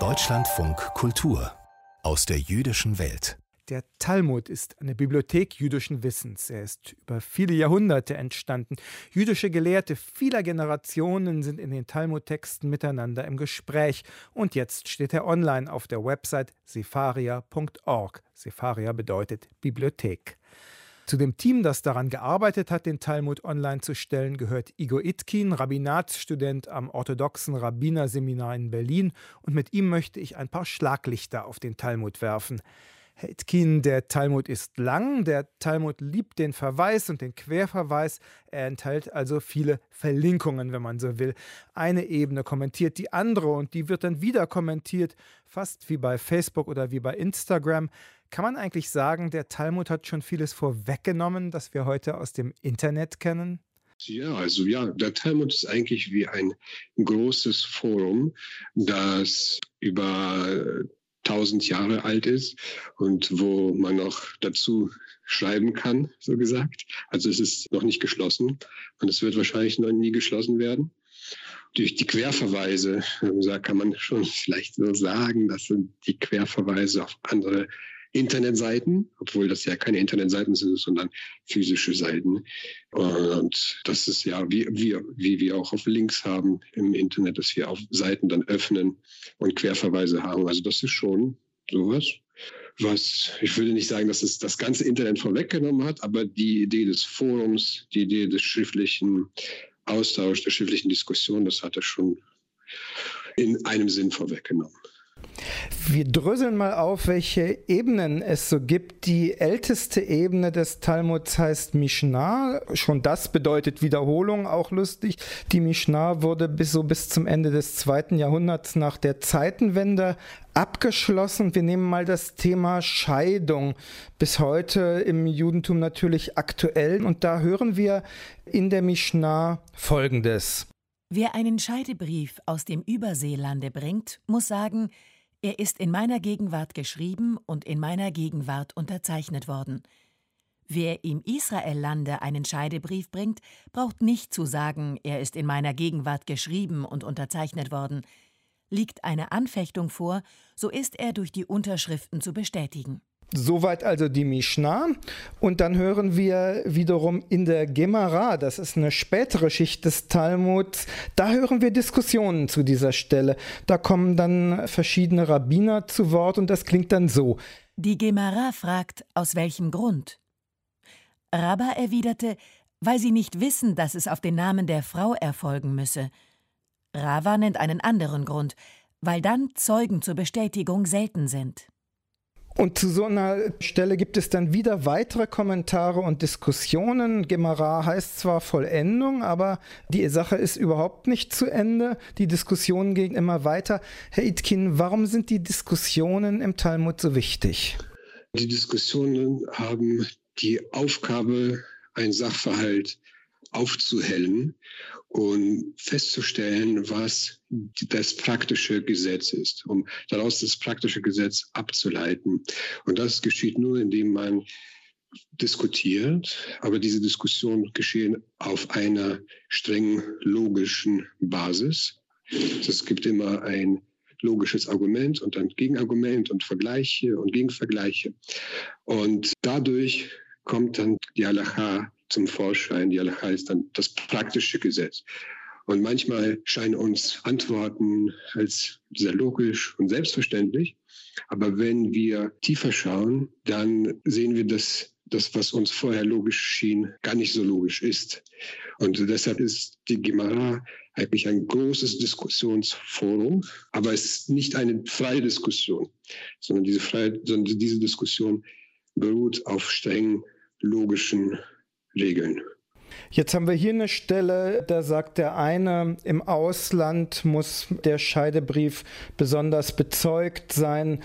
Deutschlandfunk Kultur aus der jüdischen Welt. Der Talmud ist eine Bibliothek jüdischen Wissens. Er ist über viele Jahrhunderte entstanden. Jüdische Gelehrte vieler Generationen sind in den Talmudtexten miteinander im Gespräch. Und jetzt steht er online auf der Website sefaria.org. Sefaria bedeutet Bibliothek. Zu dem Team, das daran gearbeitet hat, den Talmud online zu stellen, gehört Igor Itkin, Rabbinatsstudent am orthodoxen Rabbinerseminar in Berlin. Und mit ihm möchte ich ein paar Schlaglichter auf den Talmud werfen. Herr Itkin, der Talmud ist lang, der Talmud liebt den Verweis und den Querverweis, er enthält also viele Verlinkungen, wenn man so will. Eine Ebene kommentiert die andere und die wird dann wieder kommentiert, fast wie bei Facebook oder wie bei Instagram. Kann man eigentlich sagen, der Talmud hat schon vieles vorweggenommen, das wir heute aus dem Internet kennen? Ja, also ja, der Talmud ist eigentlich wie ein großes Forum, das über tausend Jahre alt ist und wo man noch dazu schreiben kann, so gesagt. Also es ist noch nicht geschlossen und es wird wahrscheinlich noch nie geschlossen werden. Durch die Querverweise, kann man schon vielleicht so sagen, das sind die Querverweise auf andere Internetseiten, obwohl das ja keine Internetseiten sind, sondern physische Seiten. Und das ist ja, wie, wie, wie wir auch auf Links haben im Internet, dass wir auf Seiten dann öffnen und Querverweise haben. Also das ist schon sowas, was, ich würde nicht sagen, dass es das ganze Internet vorweggenommen hat, aber die Idee des Forums, die Idee des schriftlichen Austauschs, der schriftlichen Diskussion, das hat er schon in einem Sinn vorweggenommen. Wir dröseln mal auf, welche Ebenen es so gibt. Die älteste Ebene des Talmuds heißt Mishnah. Schon das bedeutet Wiederholung, auch lustig. Die Mishnah wurde bis so bis zum Ende des zweiten Jahrhunderts nach der Zeitenwende abgeschlossen. Wir nehmen mal das Thema Scheidung. Bis heute im Judentum natürlich aktuell. Und da hören wir in der Mishnah Folgendes. Wer einen Scheidebrief aus dem Überseelande bringt, muss sagen, er ist in meiner Gegenwart geschrieben und in meiner Gegenwart unterzeichnet worden. Wer im Israellande einen Scheidebrief bringt, braucht nicht zu sagen, er ist in meiner Gegenwart geschrieben und unterzeichnet worden. Liegt eine Anfechtung vor, so ist er durch die Unterschriften zu bestätigen. Soweit also die Mishnah. Und dann hören wir wiederum in der Gemara, das ist eine spätere Schicht des Talmuds, da hören wir Diskussionen zu dieser Stelle. Da kommen dann verschiedene Rabbiner zu Wort und das klingt dann so. Die Gemara fragt, aus welchem Grund? Rabba erwiderte, weil sie nicht wissen, dass es auf den Namen der Frau erfolgen müsse. Rava nennt einen anderen Grund, weil dann Zeugen zur Bestätigung selten sind. Und zu so einer Stelle gibt es dann wieder weitere Kommentare und Diskussionen. Gemara heißt zwar Vollendung, aber die Sache ist überhaupt nicht zu Ende. Die Diskussionen gehen immer weiter. Herr Itkin, warum sind die Diskussionen im Talmud so wichtig? Die Diskussionen haben die Aufgabe, ein Sachverhalt aufzuhellen und festzustellen, was das praktische Gesetz ist, um daraus das praktische Gesetz abzuleiten. Und das geschieht nur, indem man diskutiert, aber diese Diskussionen geschehen auf einer streng logischen Basis. Es gibt immer ein logisches Argument und ein Gegenargument und Vergleiche und Gegenvergleiche. Und dadurch kommt dann die Halacha zum Vorschein. Die ist dann das praktische Gesetz. Und manchmal scheinen uns Antworten als sehr logisch und selbstverständlich. Aber wenn wir tiefer schauen, dann sehen wir, dass das, was uns vorher logisch schien, gar nicht so logisch ist. Und deshalb ist die Gemara eigentlich ein großes Diskussionsforum, aber es ist nicht eine freie Diskussion, sondern diese, freie, sondern diese Diskussion beruht auf streng logischen Regeln. Jetzt haben wir hier eine Stelle, da sagt der eine, im Ausland muss der Scheidebrief besonders bezeugt sein,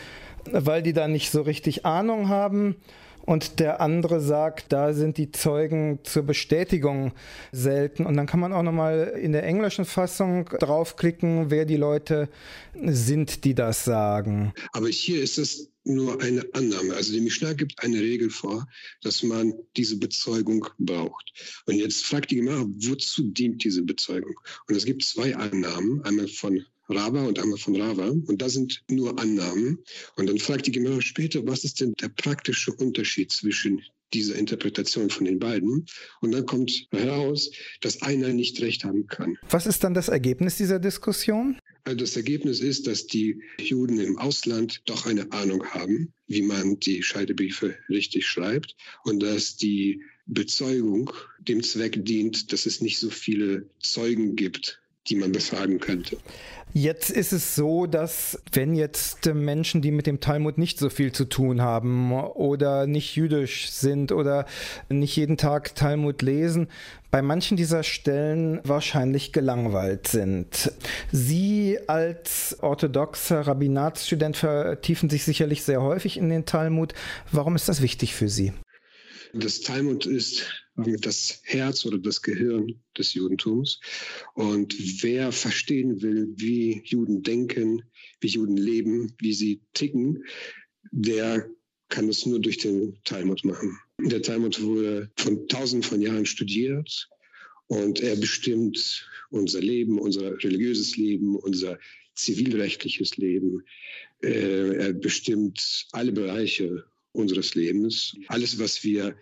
weil die da nicht so richtig Ahnung haben. Und der andere sagt, da sind die Zeugen zur Bestätigung selten. Und dann kann man auch nochmal in der englischen Fassung draufklicken, wer die Leute sind, die das sagen. Aber hier ist es nur eine Annahme. Also die Mishnah gibt eine Regel vor, dass man diese Bezeugung braucht. Und jetzt fragt die Gemara, wozu dient diese Bezeugung? Und es gibt zwei Annahmen, einmal von Rava und einmal von Rava. Und da sind nur Annahmen. Und dann fragt die Gemara später, was ist denn der praktische Unterschied zwischen dieser Interpretation von den beiden. Und dann kommt heraus, dass einer nicht recht haben kann. Was ist dann das Ergebnis dieser Diskussion? Also das Ergebnis ist, dass die Juden im Ausland doch eine Ahnung haben, wie man die Scheidebriefe richtig schreibt und dass die Bezeugung dem Zweck dient, dass es nicht so viele Zeugen gibt, die man befragen könnte. Jetzt ist es so, dass wenn jetzt Menschen, die mit dem Talmud nicht so viel zu tun haben oder nicht jüdisch sind oder nicht jeden Tag Talmud lesen, bei manchen dieser Stellen wahrscheinlich gelangweilt sind. Sie als orthodoxer Rabbinatsstudent vertiefen sich sicherlich sehr häufig in den Talmud. Warum ist das wichtig für Sie? Das Talmud ist das Herz oder das Gehirn des Judentums. Und wer verstehen will, wie Juden denken, wie Juden leben, wie sie ticken, der kann das nur durch den Talmud machen. Der Talmud wurde von tausenden von Jahren studiert und er bestimmt unser Leben, unser religiöses Leben, unser zivilrechtliches Leben. Äh, er bestimmt alle Bereiche unseres Lebens. Alles, was wir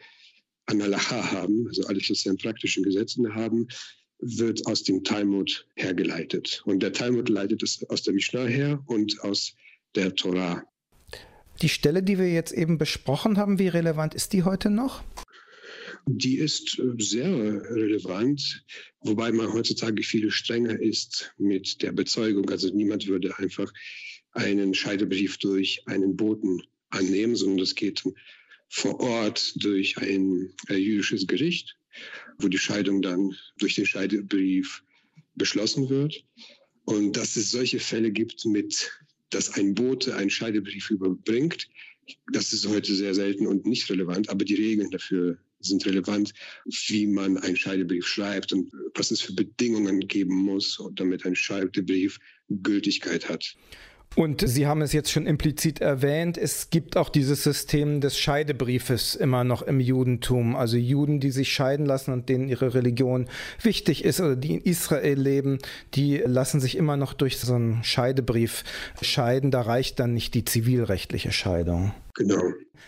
an Halacha haben, also alles, was wir an praktischen Gesetzen haben, wird aus dem Talmud hergeleitet. Und der Talmud leitet es aus der Mishnah her und aus der Torah. Die Stelle, die wir jetzt eben besprochen haben, wie relevant ist die heute noch? Die ist äh, sehr relevant, wobei man heutzutage viel strenger ist mit der Bezeugung. Also niemand würde einfach einen Scheidebrief durch einen Boten annehmen, sondern das geht vor Ort durch ein äh, jüdisches Gericht, wo die Scheidung dann durch den Scheidebrief beschlossen wird. Und dass es solche Fälle gibt, mit, dass ein Bote einen Scheidebrief überbringt, das ist heute sehr selten und nicht relevant, aber die Regeln dafür sind relevant, wie man einen Scheidebrief schreibt und was es für Bedingungen geben muss, damit ein Scheidebrief Gültigkeit hat. Und Sie haben es jetzt schon implizit erwähnt, es gibt auch dieses System des Scheidebriefes immer noch im Judentum. Also Juden, die sich scheiden lassen und denen ihre Religion wichtig ist oder die in Israel leben, die lassen sich immer noch durch so einen Scheidebrief scheiden. Da reicht dann nicht die zivilrechtliche Scheidung. Genau.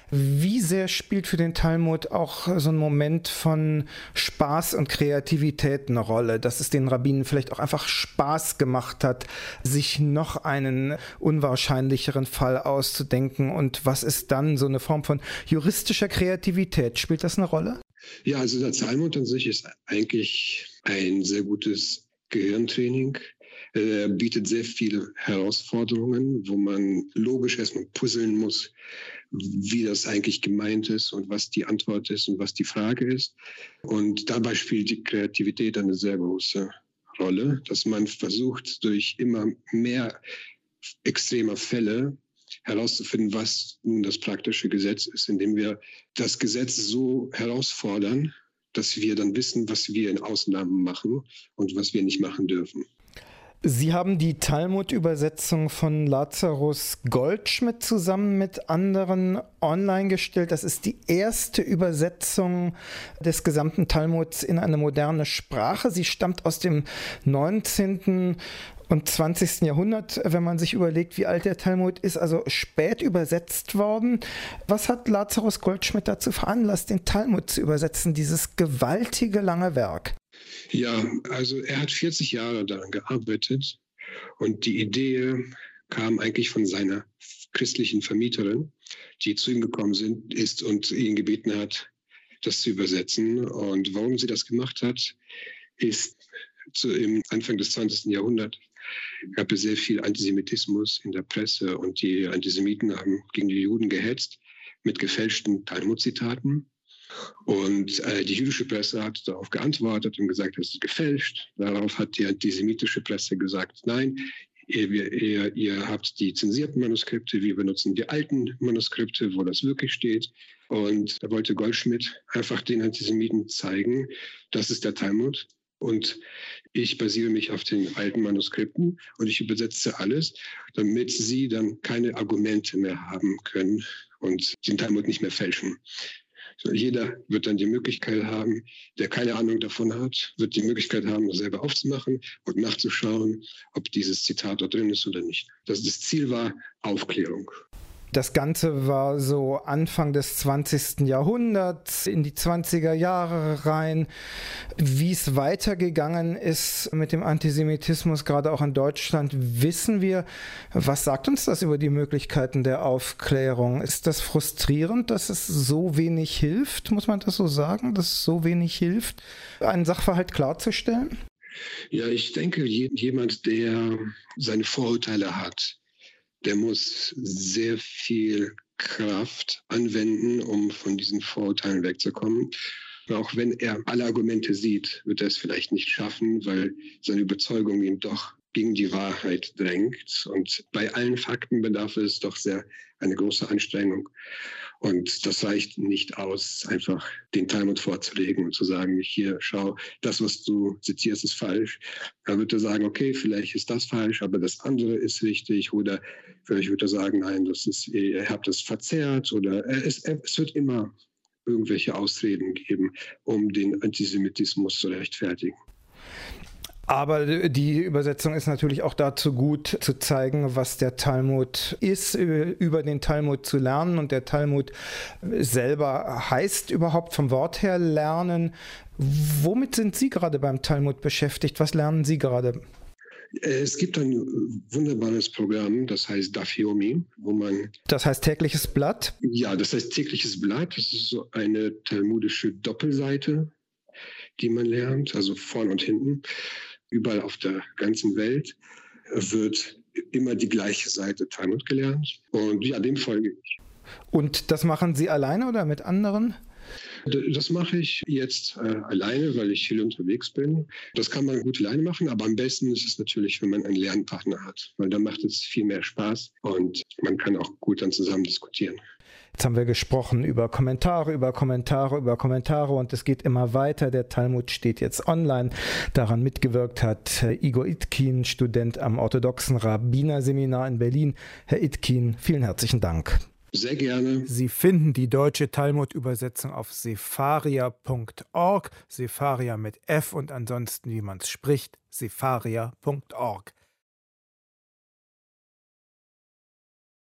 Wie sehr spielt für den Talmud auch so ein Moment von Spaß und Kreativität eine Rolle, dass es den Rabbinen vielleicht auch einfach Spaß gemacht hat, sich noch einen unwahrscheinlicheren Fall auszudenken? Und was ist dann so eine Form von juristischer Kreativität? Spielt das eine Rolle? Ja, also der Talmud an sich ist eigentlich ein sehr gutes Gehirntraining. Er bietet sehr viele Herausforderungen, wo man logisch erstmal puzzeln muss wie das eigentlich gemeint ist und was die Antwort ist und was die Frage ist. Und dabei spielt die Kreativität eine sehr große Rolle, dass man versucht, durch immer mehr extremer Fälle herauszufinden, was nun das praktische Gesetz ist, indem wir das Gesetz so herausfordern, dass wir dann wissen, was wir in Ausnahmen machen und was wir nicht machen dürfen. Sie haben die Talmud-Übersetzung von Lazarus Goldschmidt zusammen mit anderen online gestellt. Das ist die erste Übersetzung des gesamten Talmuds in eine moderne Sprache. Sie stammt aus dem 19. und 20. Jahrhundert, wenn man sich überlegt, wie alt der Talmud ist, also spät übersetzt worden. Was hat Lazarus Goldschmidt dazu veranlasst, den Talmud zu übersetzen, dieses gewaltige lange Werk? Ja, also er hat 40 Jahre daran gearbeitet und die Idee kam eigentlich von seiner christlichen Vermieterin, die zu ihm gekommen sind, ist und ihn gebeten hat, das zu übersetzen. Und warum sie das gemacht hat, ist zu, im Anfang des 20. Jahrhunderts gab es sehr viel Antisemitismus in der Presse und die Antisemiten haben gegen die Juden gehetzt mit gefälschten Talmud-Zitaten. Und äh, die jüdische Presse hat darauf geantwortet und gesagt, es ist gefälscht. Darauf hat die antisemitische Presse gesagt, nein, ihr, ihr, ihr habt die zensierten Manuskripte, wir benutzen die alten Manuskripte, wo das wirklich steht. Und da wollte Goldschmidt einfach den Antisemiten zeigen, das ist der Talmud. Und ich basiere mich auf den alten Manuskripten und ich übersetze alles, damit sie dann keine Argumente mehr haben können und den Talmud nicht mehr fälschen. Jeder wird dann die Möglichkeit haben, der keine Ahnung davon hat, wird die Möglichkeit haben, selber aufzumachen und nachzuschauen, ob dieses Zitat dort drin ist oder nicht. Das, das Ziel war Aufklärung. Das Ganze war so Anfang des 20. Jahrhunderts, in die 20er Jahre rein. Wie es weitergegangen ist mit dem Antisemitismus, gerade auch in Deutschland, wissen wir. Was sagt uns das über die Möglichkeiten der Aufklärung? Ist das frustrierend, dass es so wenig hilft? Muss man das so sagen, dass es so wenig hilft, einen Sachverhalt klarzustellen? Ja, ich denke, jemand, der seine Vorurteile hat, der muss sehr viel Kraft anwenden, um von diesen Vorurteilen wegzukommen. Auch wenn er alle Argumente sieht, wird er es vielleicht nicht schaffen, weil seine Überzeugung ihn doch gegen die Wahrheit drängt. Und bei allen Fakten bedarf es doch sehr eine große Anstrengung. Und das reicht nicht aus, einfach den Talmud vorzulegen und zu sagen, hier, schau, das, was du zitierst, ist falsch. Dann wird er sagen, okay, vielleicht ist das falsch, aber das andere ist richtig. Oder vielleicht wird er sagen, nein, das ist, ihr habt es verzerrt. Oder es, es wird immer irgendwelche Ausreden geben, um den Antisemitismus zu rechtfertigen. Aber die Übersetzung ist natürlich auch dazu gut, zu zeigen, was der Talmud ist, über den Talmud zu lernen. Und der Talmud selber heißt überhaupt vom Wort her lernen. Womit sind Sie gerade beim Talmud beschäftigt? Was lernen Sie gerade? Es gibt ein wunderbares Programm, das heißt Dafiomi, wo man. Das heißt tägliches Blatt? Ja, das heißt tägliches Blatt. Das ist so eine talmudische Doppelseite, die man lernt, also vorn und hinten überall auf der ganzen Welt wird immer die gleiche Seite Talmud gelernt. Und ja, dem folge ich. Und das machen Sie alleine oder mit anderen? Das mache ich jetzt äh, alleine, weil ich viel unterwegs bin. Das kann man gut alleine machen, aber am besten ist es natürlich, wenn man einen Lernpartner hat, weil dann macht es viel mehr Spaß und man kann auch gut dann zusammen diskutieren. Jetzt haben wir gesprochen über Kommentare, über Kommentare, über Kommentare und es geht immer weiter. Der Talmud steht jetzt online. Daran mitgewirkt hat Igor Itkin, Student am orthodoxen Rabbinerseminar in Berlin. Herr Itkin, vielen herzlichen Dank. Sehr gerne. Sie finden die deutsche Talmud-Übersetzung auf sefaria.org. Sefaria mit F und ansonsten, wie man es spricht, sefaria.org.